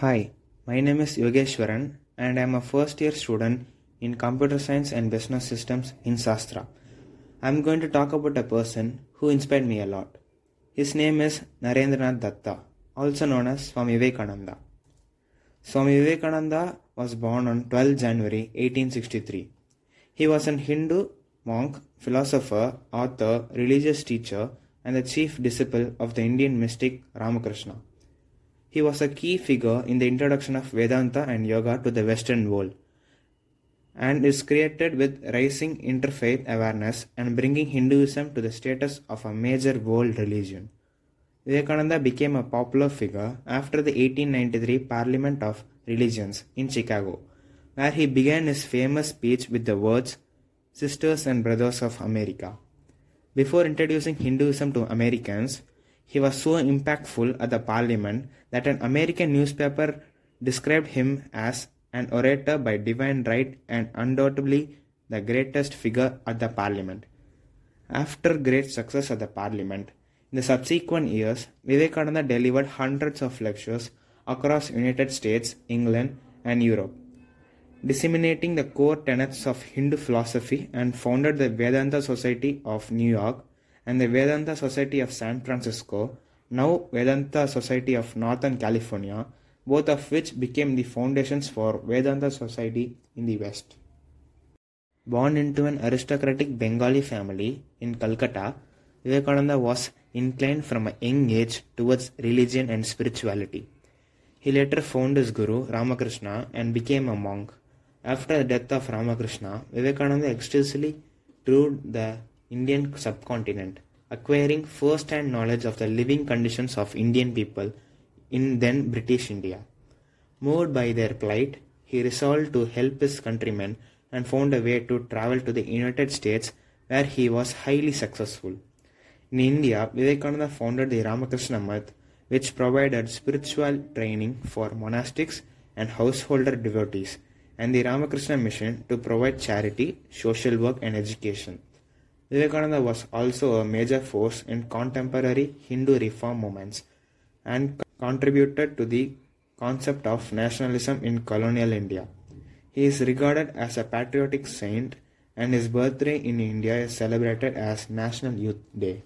Hi, my name is Yogeshwaran and I am a first year student in computer science and business systems in Sastra. I am going to talk about a person who inspired me a lot. His name is Narendranath Datta, also known as Swami Vivekananda. Swami Vivekananda was born on 12 January 1863. He was an Hindu monk, philosopher, author, religious teacher, and the chief disciple of the Indian mystic Ramakrishna. He was a key figure in the introduction of Vedanta and Yoga to the Western world and is credited with raising interfaith awareness and bringing Hinduism to the status of a major world religion. Vivekananda became a popular figure after the 1893 Parliament of Religions in Chicago, where he began his famous speech with the words, Sisters and Brothers of America. Before introducing Hinduism to Americans, he was so impactful at the parliament that an American newspaper described him as an orator by divine right and undoubtedly the greatest figure at the parliament. After great success at the parliament, in the subsequent years, Vivekananda delivered hundreds of lectures across United States, England, and Europe, disseminating the core tenets of Hindu philosophy and founded the Vedanta Society of New York and the Vedanta Society of San Francisco, now Vedanta Society of Northern California, both of which became the foundations for Vedanta Society in the West. Born into an aristocratic Bengali family in Calcutta, Vivekananda was inclined from a young age towards religion and spirituality. He later found his guru Ramakrishna and became a monk. After the death of Ramakrishna, Vivekananda extensively toured the Indian subcontinent, acquiring first hand knowledge of the living conditions of Indian people in then British India. Moved by their plight, he resolved to help his countrymen and found a way to travel to the United States where he was highly successful. In India, Vivekananda founded the Ramakrishna Math, which provided spiritual training for monastics and householder devotees, and the Ramakrishna Mission to provide charity, social work, and education. Vivekananda was also a major force in contemporary Hindu reform movements and contributed to the concept of nationalism in colonial India. He is regarded as a patriotic saint and his birthday in India is celebrated as National Youth Day.